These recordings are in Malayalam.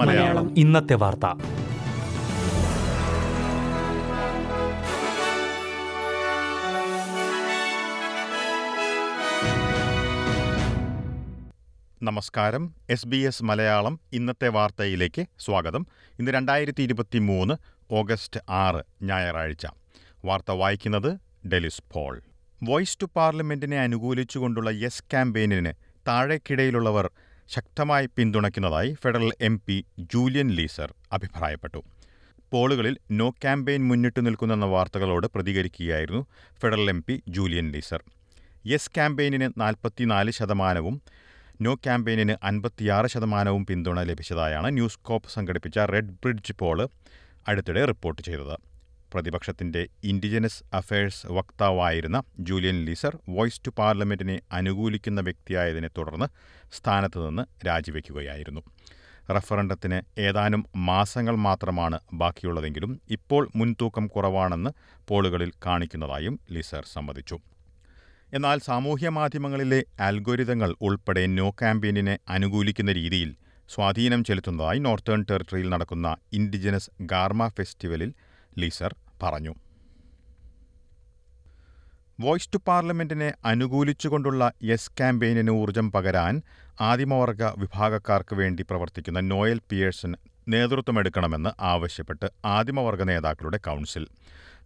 മലയാളം. ഇന്നത്തെ വാർത്ത. നമസ്കാരം. എസ് ബി എസ് മലയാളം ഇന്നത്തെ വാർത്തയിലേക്ക് സ്വാഗതം. ഇന്ന് രണ്ടായിരത്തി ഇരുപത്തി മൂന്ന് ഓഗസ്റ്റ് ആറ് ഞായറാഴ്ച. വാർത്ത വായിക്കുന്നത് ഡെലിസ് പോൾ. വോയിസ് ടു പാർലമെന്റിനെ അനുകൂലിച്ചുകൊണ്ടുള്ള യെസ് ക്യാമ്പയിനിന് താഴേക്കിടയിലുള്ളവർ ശക്തമായി പിന്തുണയ്ക്കുന്നതായി federal M P Julian Leeser അഭിപ്രായപ്പെട്ടു. പോളുകളിൽ നോ ക്യാമ്പയിൻ മുന്നിട്ട് നിൽക്കുന്നെന്ന വാർത്തകളോട് പ്രതികരിക്കുകയായിരുന്നു federal M P Julian Leeser. Yes ക്യാമ്പയിനിന് നാൽപ്പത്തിനാല് ശതമാനവും നോ ക്യാമ്പയിനിന് അൻപത്തിയാറ് ശതമാനവും പിന്തുണ ലഭിച്ചതായാണ് ന്യൂസ്കോപ്പ് സംഘടിപ്പിച്ച റെഡ് ബ്രിഡ്ജ് പോൾ അടുത്തിടെ റിപ്പോർട്ട് ചെയ്തത്. പ്രതിപക്ഷത്തിന്റെ ഇൻഡിജനസ് അഫയേഴ്സ് വക്താവായിരുന്ന ജൂലിയൻ ലീസർ വോയ്സ് ടു പാർലമെന്റിനെ അനുകൂലിക്കുന്ന വ്യക്തിയായതിനെ തുടർന്ന് സ്ഥാനത്ത് നിന്ന് രാജിവെക്കുകയായിരുന്നു. റഫറണ്ടത്തിന് ഏതാനും മാസങ്ങൾ മാത്രമാണ് ബാക്കിയുള്ളതെങ്കിലും ഇപ്പോൾ മുൻതൂക്കം കുറവാണെന്ന് പോളുകളിൽ കാണിക്കുന്നതായും ലിസർ സമ്മതിച്ചു. എന്നാൽ സാമൂഹ്യ മാധ്യമങ്ങളിലെ ആൽഗോരിതങ്ങൾ ഉൾപ്പെടെ നോ ക്യാമ്പയിനിനെ അനുകൂലിക്കുന്ന രീതിയിൽ സ്വാധീനം ചെലുത്തുന്നതായി നോർത്തേൺ ടെറിട്ടറിയിൽ നടക്കുന്ന ഇൻഡിജനസ് ഗാർമ ഫെസ്റ്റിവലിൽ ലീസർ പറഞ്ഞു. വോയ്സ് ടു പാർലമെന്റിനെ അനുകൂലിച്ചുകൊണ്ടുള്ള യെസ് ക്യാമ്പയിനിന് ഊർജം പകരാൻ ആദിമവർഗ വിഭാഗക്കാർക്ക് വേണ്ടി പ്രവർത്തിക്കുന്ന നോയൽ പിയേഴ്സൺ നേതൃത്വമെടുക്കണമെന്ന് ആവശ്യപ്പെട്ട് ആദിമവർഗ നേതാക്കളുടെ കൗൺസിൽ.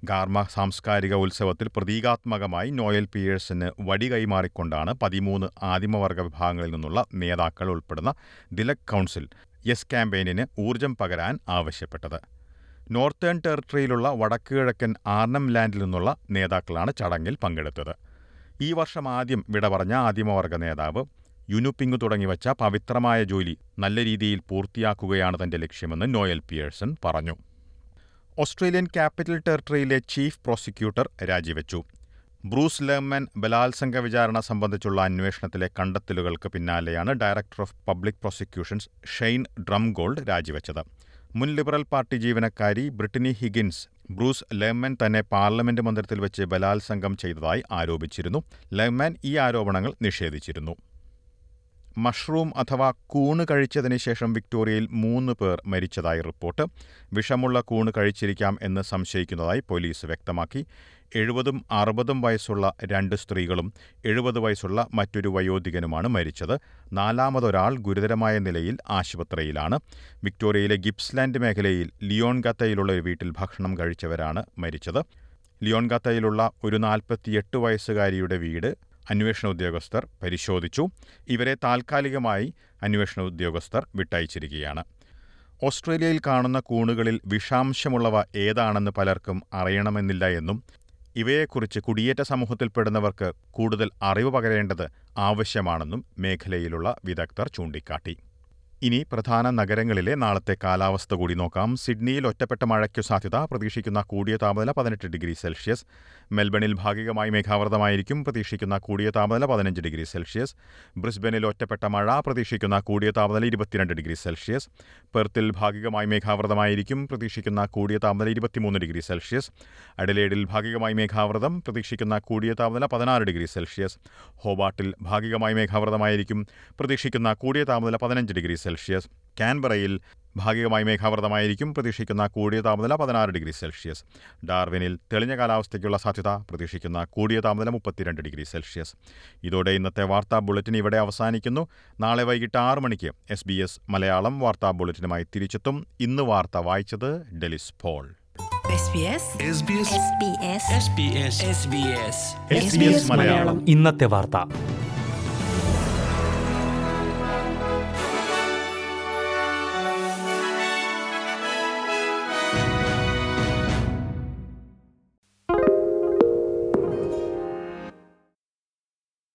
ഗാർമ സാംസ്കാരിക ഉത്സവത്തിൽ പ്രതീകാത്മകമായി നോയൽ പിയേഴ്സിന് വടി കൈമാറിക്കൊണ്ടാണ് പതിമൂന്ന് ആദിമവർഗ വിഭാഗങ്ങളിൽ നിന്നുള്ള നേതാക്കൾ ഉൾപ്പെടുന്ന ദിലക് കൗൺസിൽ യെസ് ക്യാമ്പയിനിന് ഊർജം പകരാൻ ആവശ്യപ്പെട്ടത്. നോർത്തേൺ ടെറിട്ടറിയിലുള്ള വടക്കുകിഴക്കൻ ആർണം ലാൻഡിൽ നിന്നുള്ള നേതാക്കളാണ് ചടങ്ങിൽ പങ്കെടുത്തത്. ഈ വർഷം ആദ്യം വിട പറഞ്ഞ ആദിമവർഗ നേതാവ് യുനുപിങ് തുടങ്ങിവച്ച പവിത്രമായ ജോലി നല്ല രീതിയിൽ പൂർത്തിയാക്കുകയാണ് തന്റെ ലക്ഷ്യമെന്ന് നോയൽ പിയേഴ്സൺ പറഞ്ഞു. ഓസ്ട്രേലിയൻ ക്യാപിറ്റൽ ടെറിട്ടറിയിലെ ചീഫ് പ്രോസിക്യൂട്ടർ രാജിവെച്ചു. ബ്രൂസ് ലെർമൻ ബലാത്സംഗ വിചാരണ സംബന്ധിച്ചുള്ള അന്വേഷണത്തിലെ കണ്ടെത്തലുകൾക്ക് പിന്നാലെയാണ് director of public prosecutions Shane Drumgold രാജിവെച്ചത്. മുൻ ലിബറൽ പാർട്ടി ജീവനക്കാരി ബ്രിട്ടനി ഹിഗിൻസ് ബ്രൂസ് ലെമൻ തന്നെ പാർലമെന്റ് മന്ദിരത്തിൽ വെച്ച് ബലാത്സംഗം ചെയ്തതായി ആരോപിച്ചിരുന്നു. ലെമൻ ഈ ആരോപണങ്ങൾ നിഷേധിച്ചിരുന്നു. മഷ്റൂം അഥവാ കൂണ് കഴിച്ചതിന് ശേഷം വിക്ടോറിയയിൽ മൂന്ന് പേർ മരിച്ചതായി റിപ്പോർട്ട്. വിഷമുള്ള കൂണ് കഴിച്ചിരിക്കാം എന്ന് സംശയിക്കുന്നതായി പോലീസ് വ്യക്തമാക്കി. എഴുപതും അറുപതും വയസ്സുള്ള രണ്ട് സ്ത്രീകളും എഴുപത് വയസ്സുള്ള മറ്റൊരു വയോധികനുമാണ് മരിച്ചത്. നാലാമതൊരാൾ ഗുരുതരമായ നിലയിൽ ആശുപത്രിയിലാണ്. വിക്ടോറിയയിലെ ഗിപ്സ്ലാൻഡ് മേഖലയിൽ ലിയോൺ ഗത്തയിലുള്ള ഒരു വീട്ടിൽ ഭക്ഷണം കഴിച്ചവരാണ് മരിച്ചത്. ലിയോൺ ഗത്തയിലുള്ള ഒരു നാൽപ്പത്തിയെട്ട് വയസ്സുകാരിയുടെ വീട് അന്വേഷണ ഉദ്യോഗസ്ഥർ പരിശോധിച്ചു. ഇവരെ താൽക്കാലികമായി അന്വേഷണ ഉദ്യോഗസ്ഥർ വിട്ടയച്ചിരിക്കുകയാണ്. ഓസ്ട്രേലിയയിൽ കാണുന്ന കൂണുകളിൽ വിഷാംശമുള്ളവ ഏതാണെന്ന് പലർക്കും അറിയണമെന്നില്ല എന്നും ഇവയെക്കുറിച്ച് കുടിയേറ്റ സമൂഹത്തിൽപ്പെടുന്നവർക്ക് കൂടുതൽ അറിവ് പകരേണ്ടത് ആവശ്യമാണെന്നും മേഖലയിലുള്ള വിദഗ്ധർ ചൂണ്ടിക്കാട്ടി. ഇനി പ്രധാന നഗരങ്ങളിലെ നാളത്തെ കാലാവസ്ഥ കൂടി നോക്കാം. സിഡ്നിയിൽ ഒറ്റപ്പെട്ട മഴയ്ക്ക് സാധ്യത. പ്രതീക്ഷിക്കുന്ന കൂടിയ താപനില പതിനെട്ട് ഡിഗ്രി സെൽഷ്യസ്. മെൽബണിൽ ഭാഗികമായി മേഘാവൃതമായിരിക്കും. പ്രതീക്ഷിക്കുന്ന കൂടിയ താപനില പതിനഞ്ച് ഡിഗ്രി സെൽഷ്യസ്. ബ്രിസ്ബനിൽ ഒറ്റപ്പെട്ട മഴ. പ്രതീക്ഷിക്കുന്ന കൂടിയ താപനില ഇരുപത്തിരണ്ട് ഡിഗ്രി സെൽഷ്യസ്. പെർത്തിൽ ഭാഗികമായി മേഘാവൃതമായിരിക്കും. പ്രതീക്ഷിക്കുന്ന കൂടിയ താപനില ഇരുപത്തിമൂന്ന് ഡിഗ്രി സെൽഷ്യസ്. അഡലേഡിൽ ഭാഗികമായി മേഘാവൃതം. പ്രതീക്ഷിക്കുന്ന കൂടിയ താപനില പതിനാറ് ഡിഗ്രി സെൽഷ്യസ്. ഹോബാട്ടിൽ ഭാഗികമായി മേഘാവൃതമായിരിക്കും. പ്രതീക്ഷിക്കുന്ന കൂടിയ താപനില പതിനഞ്ച് ഡിഗ്രി സെൽഷ്യസ് കാൻബറയിൽ ഭാഗികമായി മേഘാവൃതമായിരിക്കും പ്രതീക്ഷിക്കുന്ന കൂടിയ താപനില പതിനാറ് ഡിഗ്രി സെൽഷ്യസ്. ഡാർവിനിൽ തെളിഞ്ഞ കാലാവസ്ഥയ്ക്കുള്ള സാധ്യത പ്രതീക്ഷിക്കുന്ന കൂടിയ താപനില മുപ്പത്തിരണ്ട് ഡിഗ്രി സെൽഷ്യസ്. ഇതോടെ ഇന്നത്തെ വാർത്താ ബുള്ളറ്റിൻ ഇവിടെ അവസാനിക്കുന്നു. നാളെ വൈകിട്ട് ആറ് മണിക്ക് എസ് ബി എസ് മലയാളം വാർത്താ ബുള്ളറ്റിനുമായി തിരിച്ചെത്തും. ഇന്ന് വാർത്ത വായിച്ചത് ഡെലിസ് പോൾ. ഇന്നത്തെ വാർത്ത.